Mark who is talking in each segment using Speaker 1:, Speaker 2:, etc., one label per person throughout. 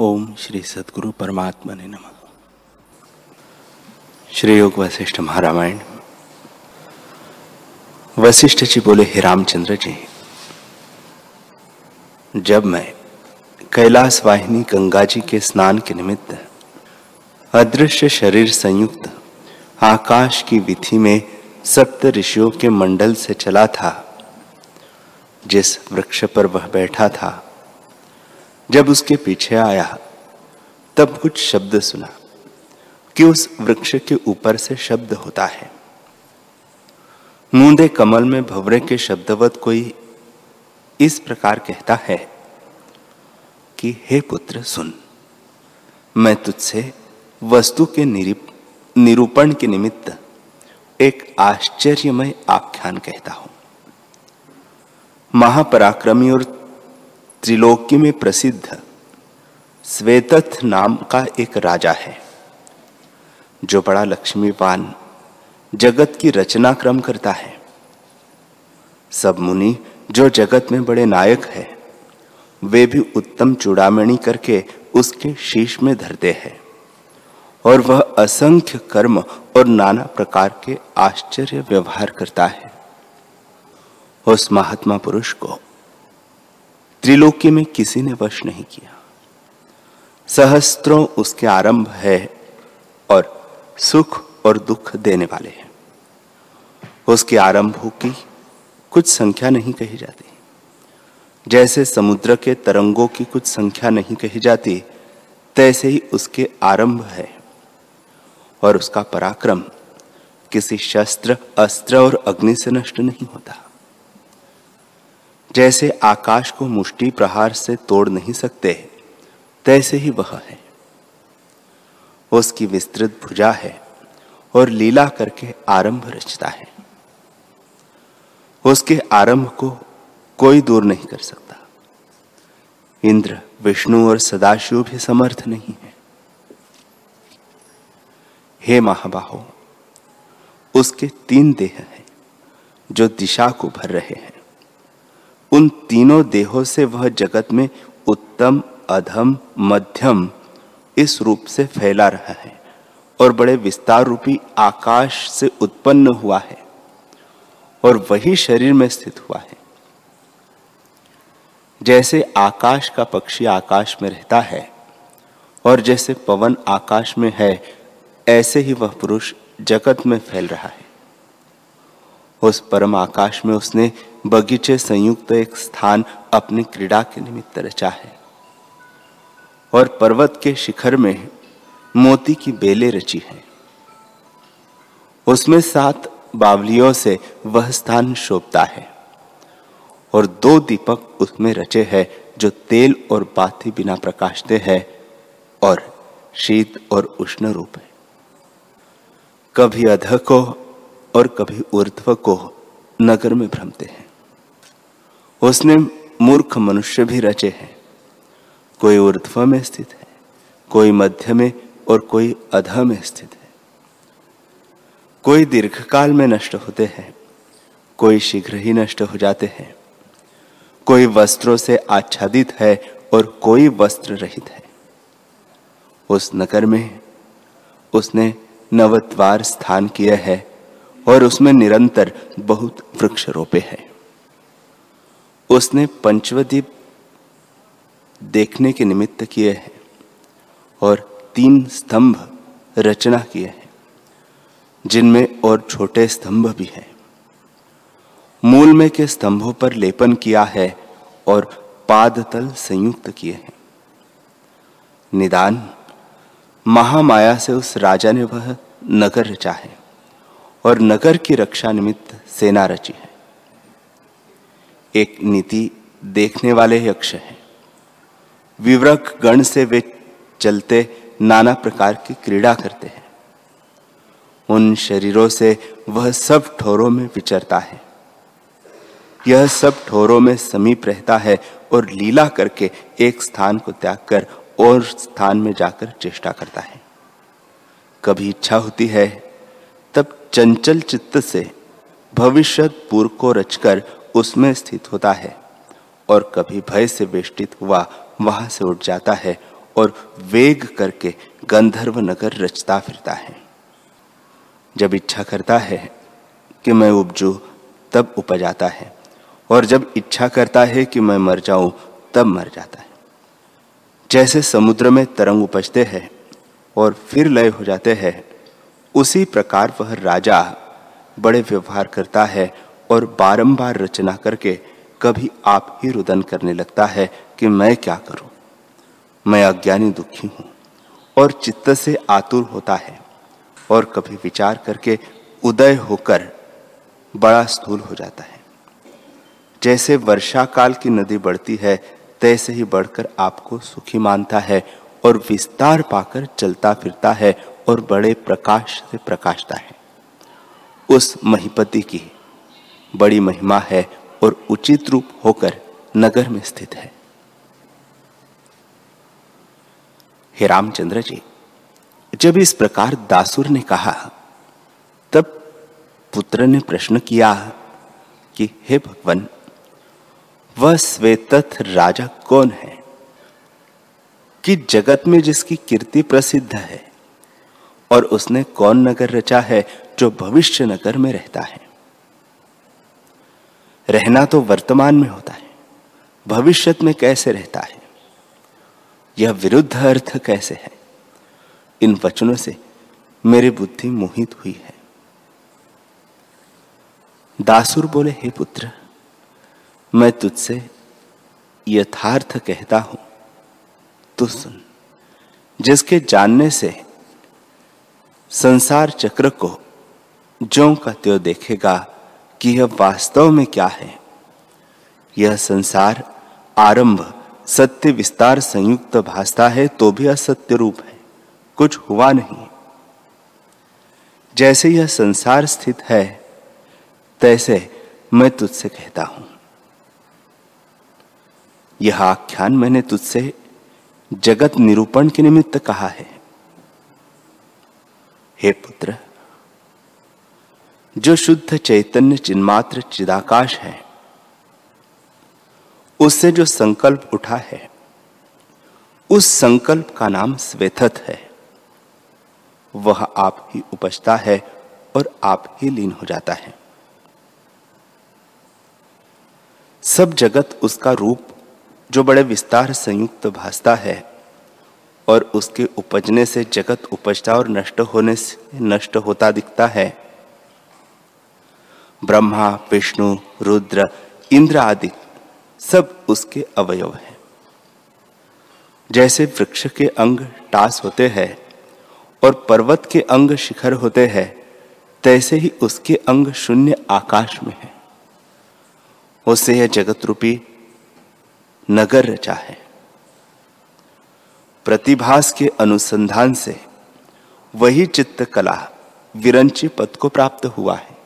Speaker 1: ओम श्री सदगुरु परमात्मा ने नम। श्री योग वशिष्ठ महारामायण। वशिष्ठ जी बोले, हे रामचंद्र जी, जब मैं कैलाश वाहिनी गंगा जी के स्नान के निमित्त अदृश्य शरीर संयुक्त आकाश की विधि में सप्त ऋषियों के मंडल से चला था, जिस वृक्ष पर वह बैठा था जब उसके पीछे आया, तब कुछ शब्द सुना कि उस वृक्ष के ऊपर से शब्द होता है। मूंदे कमल में भवरे के शब्दवत कोई इस प्रकार कहता है कि, हे पुत्र, सुन, मैं तुझसे वस्तु के निरूपण के निमित्त एक आश्चर्यमय आख्यान कहता हूँ। महापराक्रमी और त्रिलोकी में प्रसिद्ध। श्वेतथ नाम का एक राजा है, जो बड़ा लक्ष्मीवान जगत की रचना क्रम करता है। सब मुनि जो जगत में बड़े नायक है, वे भी उत्तम चूड़ामणि करके उसके शीश में धरते हैं, और वह असंख्य कर्म और नाना प्रकार के आश्चर्य व्यवहार करता है। उस महात्मा पुरुष को त्रिलोकी में किसी ने वश नहीं किया। सहस्त्रों उसके आरंभ है और सुख और दुख देने वाले हैं। उसके आरंभों की कुछ संख्या नहीं कही जाती। जैसे समुद्र के तरंगों की कुछ संख्या नहीं कही जाती, तैसे ही उसके आरंभ है। और उसका पराक्रम किसी शस्त्र, अस्त्र और अग्नि से नष्ट नहीं होता। जैसे आकाश को मुष्टि प्रहार से तोड़ नहीं सकते तैसे ही वह है। उसकी विस्तृत भुजा है और लीला करके आरंभ रचता है। उसके आरंभ को कोई दूर नहीं कर सकता। इंद्र, विष्णु और सदाशिव भी समर्थ नहीं है। हे महाबाहो, उसके तीन देह हैं जो दिशा को भर रहे हैं। उन तीनों देहों से वह जगत में उत्तम, अधम, मध्यम इस रूप से फैला रहा है और बड़े विस्तार रूपी आकाश से उत्पन्न हुआ है और वही शरीर में स्थित हुआ है। जैसे आकाश का पक्षी आकाश में रहता है और जैसे पवन आकाश में है, ऐसे ही वह पुरुष जगत में फैल रहा है। उस परम आकाश में उसने बगीचे संयुक्त एक स्थान अपनी क्रीड़ा के निमित्त रचा है। और पर्वत के शिखर में मोती की बेले रची है। उसमें सात बावलियों से वह स्थान शोभता है। और दो दीपक उसमें रचे हैं जो तेल और बाती बिना प्रकाशते हैं और शीत और उष्ण रूप है। कभी अध को और कभी ऊर्ध्व को नगर में भ्रमते हैं। उसने मूर्ख मनुष्य भी रचे हैं। कोई ऊर्ध्व में स्थित है, कोई मध्य में और कोई अध में स्थित है। कोई दीर्घकाल में नष्ट होते हैं, कोई शीघ्र ही नष्ट हो जाते हैं। कोई वस्त्रों से आच्छादित है और कोई वस्त्र रहित है। उस नगर में उसने नवद्वार स्थान किया है और उसमें निरंतर बहुत वृक्ष रोपे हैं। उसने पंचवदीप देखने के निमित्त किए हैं और तीन स्तंभ रचना किए हैं, जिनमें और छोटे स्तंभ भी हैं। मूल में के स्तंभों पर लेपन किया है और पाद तल संयुक्त किए हैं। निदान, महामाया से उस राजा ने वह नगर रचा है। और नगर की रक्षा निमित्त सेना रची है। एक नीति देखने वाले यक्ष है। विवरक गण से वे चलते नाना प्रकार की क्रीड़ा करते हैं। उन शरीरों से वह सब ठोरों में विचरता है। यह सब ठोरों में समीप रहता है और लीला करके एक स्थान को त्याग कर और स्थान में जाकर चेष्टा करता है। कभी इच्छा होती है चंचल चित्त से भविष्य पूर्व को रचकर उसमें स्थित होता है और कभी भय से वेष्टित हुआ, वहाँ से उठ जाता है और वेग करके गंधर्व नगर रचता फिरता है। जब इच्छा करता है कि मैं उपजू, तब उपज आता है और जब इच्छा करता है कि मैं मर जाऊँ, तब मर जाता है। जैसे समुद्र में तरंग उपजते हैं और फिर लय हो जाते हैं उसी प्रकार वह राजा बड़े व्यवहार करता है और बारंबार रचना करके कभी आप ही रुदन करने लगता है कि मैं क्या करूँ। मैं अज्ञानी दुखी हूँ और चित्त से आतुर होता है और कभी विचार करके उदय होकर बड़ा स्थूल हो जाता है। जैसे वर्षा काल की नदी बढ़ती है, तैसे ही बढ़कर आपको सुखी मानता है और विस्तार पाकर चलता फिरता है और बड़े प्रकाश से प्रकाशता है। उस महिपति की बड़ी महिमा है और उचित रूप होकर नगर में स्थित है। हे रामचंद्र जी, जब इस प्रकार दासुर ने कहा, तब पुत्र ने प्रश्न किया कि, हे भगवान, वह श्वेतथ राजा कौन है? कि जगत में जिसकी कीर्ति प्रसिद्ध है और उसने कौन नगर रचा है जो भविष्य नगर में रहता है? रहना तो वर्तमान में होता है भविष्य में कैसे रहता है? यह विरुद्ध अर्थ कैसे है? इन वचनों से मेरी बुद्धि मोहित हुई है। दासुर बोले, हे पुत्र, मैं तुझसे यथार्थ कहता हूँ। तू सुन, जिसके जानने से संसार चक्र को जो का त्यो देखेगा कि यह वास्तव में क्या है। यह संसार आरंभ सत्य विस्तार संयुक्त भासता है तो भी असत्य रूप है, कुछ हुआ नहीं। जैसे यह संसार स्थित है, तैसे मैं तुझसे कहता हूँ। यह आख्यान मैंने तुझसे जगत निरूपण के निमित्त कहा है। हे पुत्र, जो शुद्ध चैतन्य चिन्मात्र चिदाकाश है, उससे जो संकल्प उठा है, उस संकल्प का नाम स्वेथत है। वह आप ही उपजता है और आप ही लीन हो जाता है। सब जगत उसका रूप, जो बड़े विस्तार संयुक्त भासता है और उसके उपजने से जगत उपजता और नष्ट होने से नष्ट होता दिखता है। ब्रह्मा, विष्णु, रुद्र, इंद्र आदि सब उसके अवयव हैं। जैसे वृक्ष के अंग टास होते हैं और पर्वत के अंग शिखर होते हैं, तैसे ही उसके अंग शून्य आकाश में है। उससे यह जगत रूपी नगर रचा है। प्रतिभास के अनुसंधान से वही चित्त कला विरंची पद को प्राप्त हुआ है।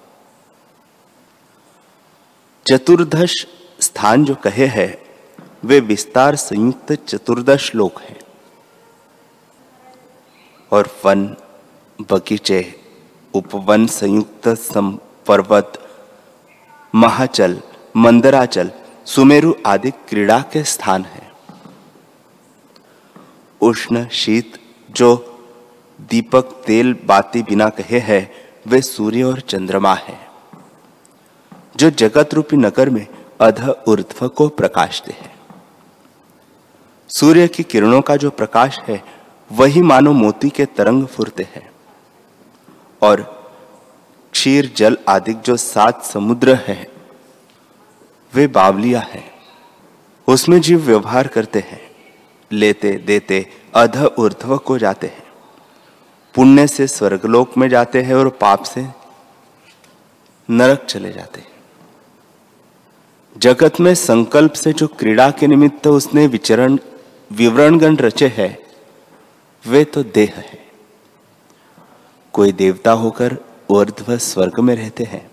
Speaker 1: चतुर्दश स्थान जो कहे हैं, वे विस्तार संयुक्त चतुर्दश लोक हैं। और वन, बगीचे, उपवन संयुक्त पर्वत, महाचल, मंदराचल, सुमेरु आदि क्रीड़ा के स्थान है। उष्ण शीत, जो दीपक, तेल, बाती बिना कहे है, वे सूर्य और चंद्रमा है, जो जगत रूपी नगर में अध ऊर्ध्व को प्रकाशते हैं। सूर्य की किरणों का जो प्रकाश है, वही मानो मोती के तरंग फुरते हैं, और क्षीर, जल आदि जो सात समुद्र है, वे बावलिया है, उसमें जीव व्यवहार करते हैं। लेते, देते, अध ऊर्ध्व को जाते हैं। पुण्य से स्वर्गलोक में जाते हैं और पाप से नरक चले जाते हैं। जगत में संकल्प से जो क्रीड़ा के निमित्त उसने विचरण विवरणगण रचे हैं, वे तो देह है। कोई देवता होकर ऊर्ध्व स्वर्ग में रहते हैं,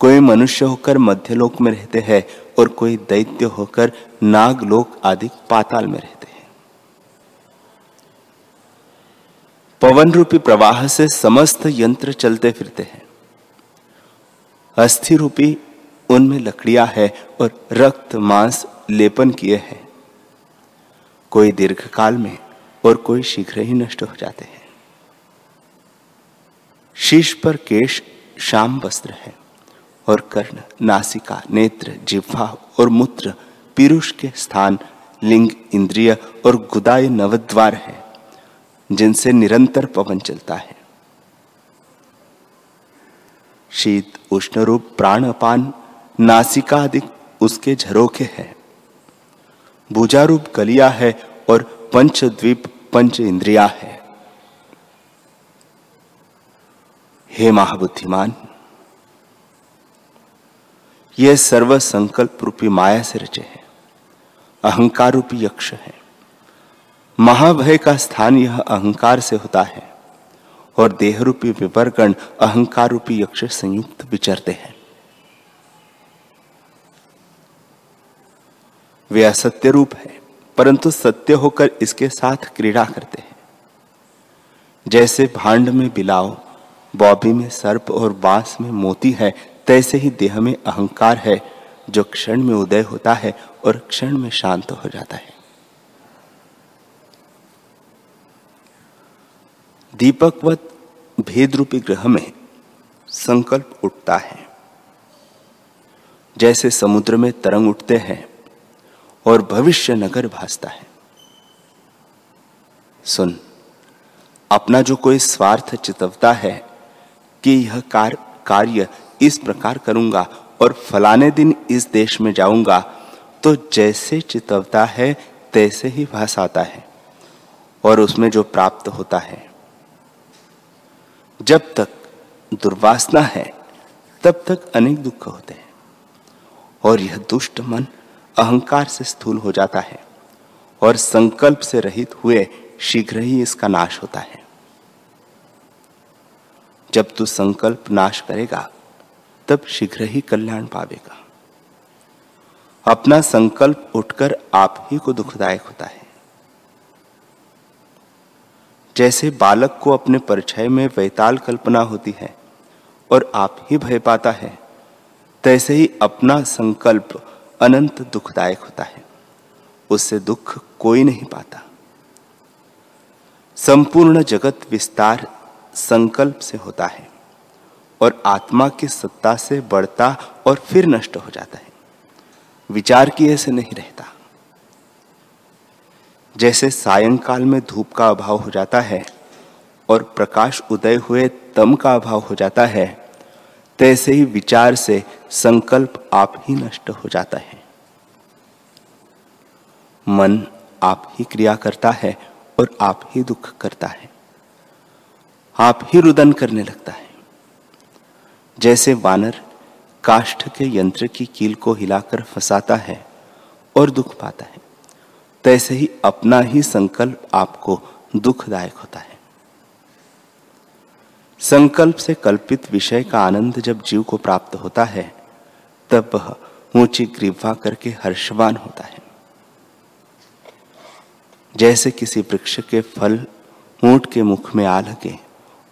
Speaker 1: कोई मनुष्य होकर मध्यलोक में रहते हैं और कोई दैत्य होकर नागलोक आदि पाताल में रहते हैं पवन रूपी प्रवाह से समस्त यंत्र चलते फिरते हैं। अस्थि रूपी उनमें लकड़ियाँ है और रक्त, मांस, लेपन किए हैं। कोई दीर्घ काल में और कोई शीघ्र ही नष्ट हो जाते हैं। शीश पर केश श्याम वस्त्र है और कर्ण, नासिका, नेत्र, जिह्वा और मूत्र, पीरुष के स्थान, लिंग, इंद्रिय और गुदाय नवद्वार है। जिनसे निरंतर पवन चलता है। शीत उष्ण रूप प्राण अपान नासिका अधिक उसके झरोखे है। भुजा रूप कलिया है और पंच द्वीप पंच इंद्रिया है। हे महाबुद्धिमान यह सर्व संकल्प रूपी माया से रचे है। अहंकार रूपी यक्ष है। महाभय का स्थान यह अहंकार से होता है, और देह रूपी विवर्गण अहंकार रूपी यक्ष संयुक्त विचरते हैं। वे असत्य रूप है, परंतु सत्य होकर इसके साथ क्रीड़ा करते हैं। जैसे भांड में बिलाव, बॉबी में सर्प और बाँस में मोती है, तैसे ही देह में अहंकार है, जो क्षण में उदय होता है और क्षण में शांत हो जाता है। दीपकवत भेद रूपी ग्रह में संकल्प उठता है। जैसे समुद्र में तरंग उठते हैं और भविष्य नगर भासता है। सुन अपना जो कोई स्वार्थ चितवता है कि यह कार, कार्य इस प्रकार करूँगा और फलाने दिन इस देश में जाऊँगा तो जैसे चितवता है तैसे ही भास आता है और उसमें जो प्राप्त होता है। जब तक दुर्वासना है, तब तक अनेक दुख होते हैं। और यह दुष्ट मन अहंकार से स्थूल हो जाता है और संकल्प से रहित हुए शीघ्र ही इसका नाश होता है। जब तू संकल्प नाश करेगा, तब शीघ्र ही कल्याण पावेगा। अपना संकल्प उठकर आप ही को दुखदायक होता है। जैसे बालक को अपने परिचय में वैताल कल्पना होती है और आप ही भय पाता है, तैसे ही अपना संकल्प अनंत दुखदायक होता है। उससे दुख कोई नहीं पाता। संपूर्ण जगत विस्तार संकल्प से होता है और आत्मा की सत्ता से बढ़ता और फिर नष्ट हो जाता है। विचार किए से नहीं रहता। जैसे सायंकाल में धूप का अभाव हो जाता है और प्रकाश उदय हुए तम का अभाव हो जाता है, तैसे ही विचार से संकल्प आप ही नष्ट हो जाता है। मन आप ही क्रिया करता है और आप ही दुख करता है। आप ही रुदन करने लगता है। जैसे वानर काष्ठ के यंत्र की कील को हिलाकर फंसाता है और दुख पाता है। तैसे ही अपना ही संकल्प आपको दुखदायक होता है। संकल्प से कल्पित विषय का आनंद जब जीव को प्राप्त होता है, तब वह ऊँची ग्रीवा करके हर्षवान होता है। जैसे किसी वृक्ष के फल ऊँट के मुख में आ लगे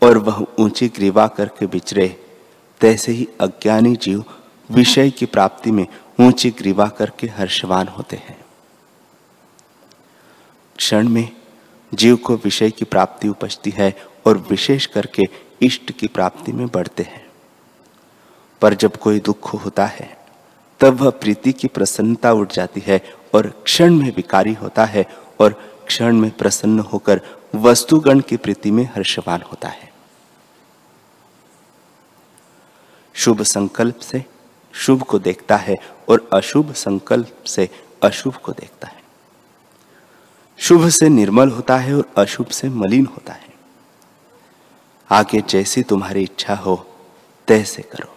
Speaker 1: और वह ऊँची ग्रीवा करके बिचरे तैसे ही अज्ञानी जीव विषय की प्राप्ति में ऊँची ग्रीवा करके हर्षवान होते हैं। क्षण में जीव को विषय की प्राप्ति उपजती है और विशेष करके इष्ट की प्राप्ति में बढ़ते हैं। पर जब कोई दुख होता है, तब वह प्रीति की प्रसन्नता उठ जाती है और क्षण में विकारी होता है और क्षण में प्रसन्न होकर वस्तुगण की प्रीति में हर्षवान होता है। शुभ संकल्प से शुभ को देखता है और अशुभ संकल्प से अशुभ को देखता है। शुभ से निर्मल होता है और अशुभ से मलिन होता है। आगे जैसी तुम्हारी इच्छा हो तैसे करो।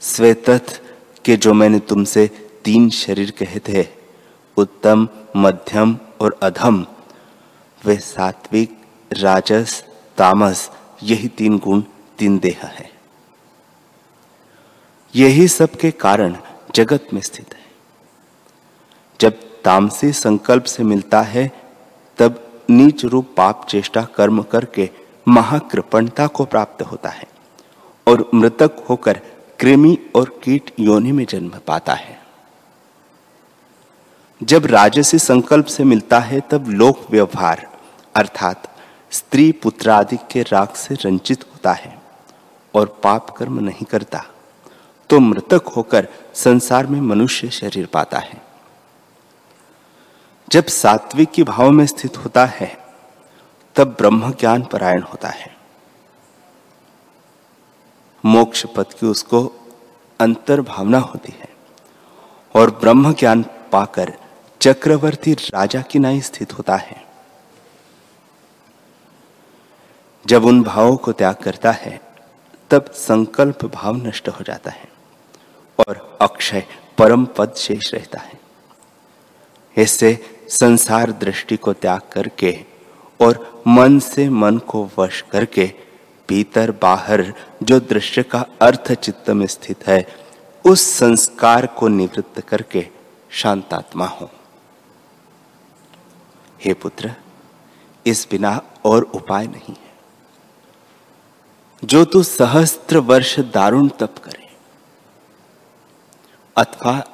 Speaker 1: श्वेतथ के जो मैंने तुमसे तीन शरीर कहे थे, उत्तम, मध्यम और अधम, वे सात्विक, राजस, तामस, यही तीन गुण, तीन देह है। यही सब के कारण जगत में स्थित है। जब तामसी संकल्प से मिलता है, तब नीच रूप पाप चेष्टा कर्म करके महाकृपणता को प्राप्त होता है और मृतक होकर कृमि और कीट योनि में जन्म पाता है। जब राजसी संकल्प से मिलता है, तब लोक व्यवहार, अर्थात स्त्री पुत्र आदि के राग से रंचित होता है और पाप कर्म नहीं करता तो मृतक होकर संसार में मनुष्य शरीर पाता है। जब सात्विक की भाव में स्थित होता है, तब ब्रह्म ज्ञान परायण होता है। मोक्ष पद की उसको अंतर भावना होती है और ब्रह्म ज्ञान पाकर चक्रवर्ती राजा की नाई स्थित होता है। जब उन भावों को त्याग करता है, तब संकल्प भाव नष्ट हो जाता है और अक्षय परम पद शेष रहता है। इससे संसार दृष्टि को त्याग करके और मन से मन को वश करके भीतर बाहर जो दृश्य का अर्थ चित्त में स्थित है, उस संस्कार को निवृत्त करके शांतात्मा हो। हे पुत्र, इस बिना और उपाय नहीं है। जो तू सहस्त्र वर्ष दारुण तप करे, अथवा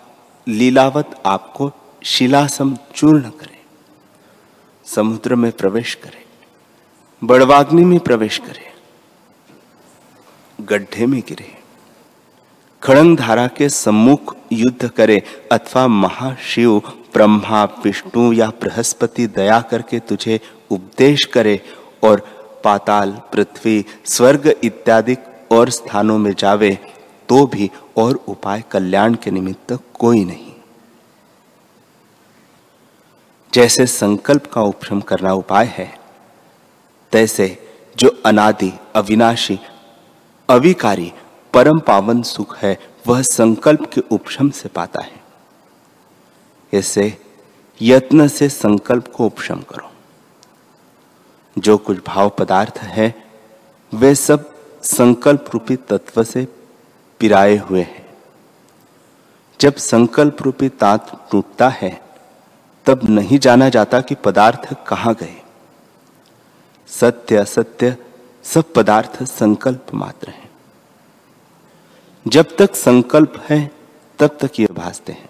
Speaker 1: लीलावत आपको शिलासम चूर्ण करे, समुद्र में प्रवेश करे, बड़वाग्नि में प्रवेश करे, गड्ढे में गिरे खड़ंग धारा के सम्मुख युद्ध करे, अथवा महाशिव, ब्रह्मा, विष्णु या बृहस्पति दया करके तुझे उपदेश करे और पाताल, पृथ्वी, स्वर्ग इत्यादि और स्थानों में जावे तो भी और उपाय कल्याण के निमित्त कोई नहीं। जैसे संकल्प का उपशम करना उपाय है, तैसे जो अनादि, अविनाशी, अविकारी, परम पावन सुख है, वह संकल्प के उपशम से पाता है। ऐसे यत्न से संकल्प को उपशम करो। जो कुछ भाव पदार्थ है, वे सब संकल्प रूपी तत्व से पिराए हुए हैं। जब संकल्प रूपी तात टूटता है तब नहीं जाना जाता कि पदार्थ कहाँ गए। सत्य, असत्य, सब पदार्थ संकल्प मात्र हैं। जब तक संकल्प है, तब तक ये भासते हैं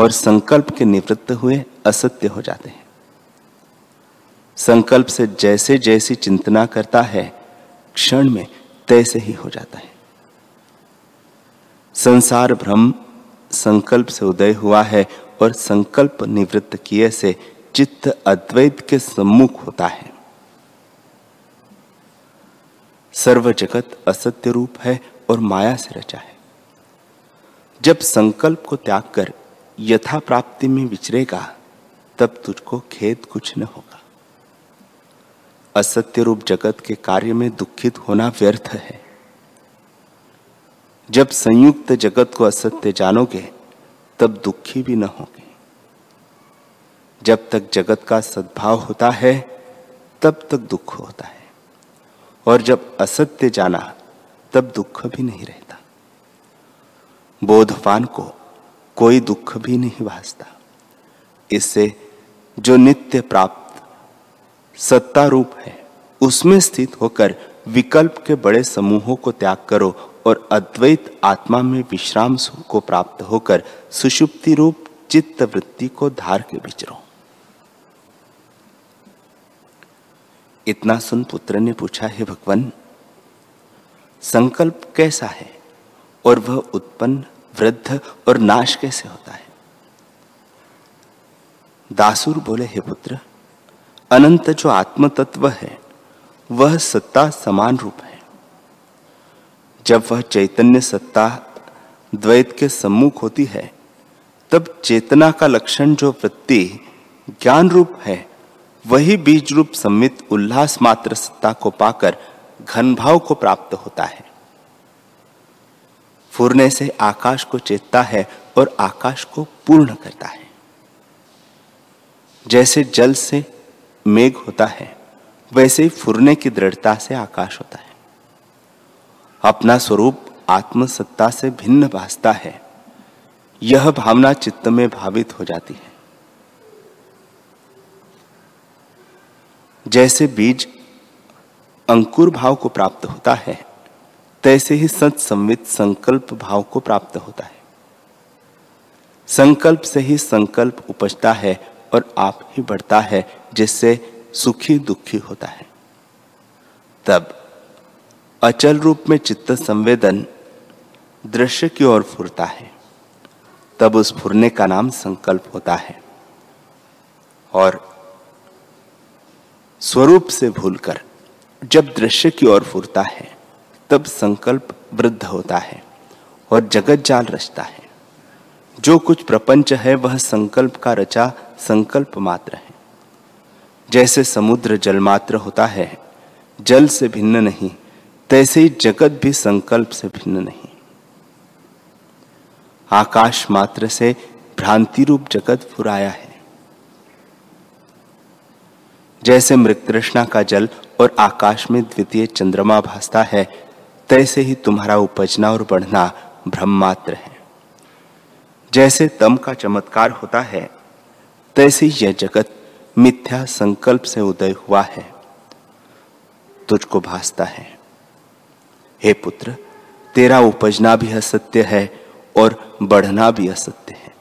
Speaker 1: और संकल्प के निवृत्त हुए असत्य हो जाते हैं। संकल्प से जैसे जैसी चिंतना करता है, क्षण में तैसे ही हो जाता है। संसार भ्रम संकल्प से उदय हुआ है और संकल्प निवृत्त किए से चित्त अद्वैत के सम्मुख होता है। सर्व जगत असत्य रूप है और माया से रचा है। जब संकल्प को त्याग कर यथा प्राप्ति में विचरेगा, तब तुझको खेद कुछ न होगा। असत्य रूप जगत के कार्य में दुखित होना व्यर्थ है। जब संयुक्त जगत को असत्य जानोगे तब दुखी भी न होंगे। जब तक जगत का सद्भाव होता है, तब तक दुख होता है। और जब असत्य जाना, तब दुख भी नहीं रहता। बोधवान को कोई दुख भी नहीं भासता। इससे जो नित्य प्राप्त सत्ता रूप है, उसमें स्थित होकर विकल्प के बड़े समूहों को त्याग करो और अद्वैत आत्मा में विश्राम सुख को प्राप्त होकर सुषुप्ति रूप चित्त वृत्ति को धार के विचरो। इतना सुन पुत्र ने पूछा, हे भगवान, संकल्प कैसा है और वह उत्पन्न, वृद्ध और नाश कैसे होता है? दासुर बोले, हे पुत्र, अनंत जो आत्म तत्व है, वह सत्ता समान रूप है। जब वह चैतन्य सत्ता द्वैत के सम्मुख होती है, तब चेतना का लक्षण जो वृत्ति ज्ञान रूप है, वही बीज रूप सम्मित उल्लास मात्र सत्ता को पाकर घन भाव को प्राप्त होता है। फूरने से आकाश को चेतता है और आकाश को पूर्ण करता है। जैसे जल से मेघ होता है, वैसे ही फुरने की दृढ़ता से आकाश होता है। अपना स्वरूप आत्मसत्ता से भिन्न भासता है। यह भावना चित्त में भावित हो जाती है। जैसे बीज अंकुर भाव को प्राप्त होता है, तैसे ही सत संवित संकल्प भाव को प्राप्त होता है। संकल्प से ही संकल्प उपजता है और आप ही बढ़ता है, जिससे सुखी दुखी होता है। तब अचल रूप में चित्त संवेदन दृश्य की ओर फुरता है, तब उस फुरने का नाम संकल्प होता है और स्वरूप से भूलकर जब दृश्य की ओर फुरता है, तब संकल्प वृद्ध होता है और जगत जाल रचता है। जो कुछ प्रपंच है, वह संकल्प का रचा संकल्प मात्र है। जैसे समुद्र जल मात्र होता है, जल से भिन्न नहीं तैसे ही जगत भी संकल्प से भिन्न नहीं। आकाश मात्र से भ्रांति रूप जगत फुराया है। जैसे मृत तृष्णा का जल और आकाश में द्वितीय चंद्रमा भासता है, तैसे ही तुम्हारा उपजना और बढ़ना भ्रम मात्र है। जैसे तम का चमत्कार होता है, तैसे ही यह जगत मिथ्या संकल्प से उदय हुआ है, तुझको भासता है। हे पुत्र, तेरा उपजना भी असत्य है और बढ़ना भी असत्य है।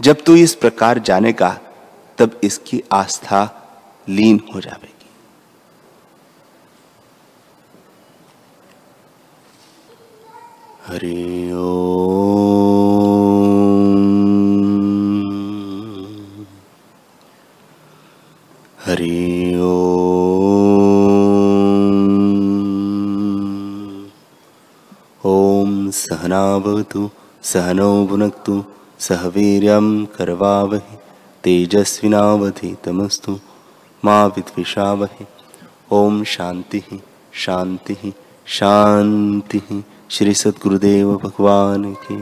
Speaker 1: जब तू इस प्रकार जानेगा, तब इसकी आस्था लीन हो जाएगी हरि सहनावतु सहनौ भुनक्तु सह वीर्यं करवावहि तेजस्विनावधितमस्तु मा विद्विषावहि। ॐ शान्तिः शान्तिः शान्तिः। श्री सद्गुरुदेव भगवान की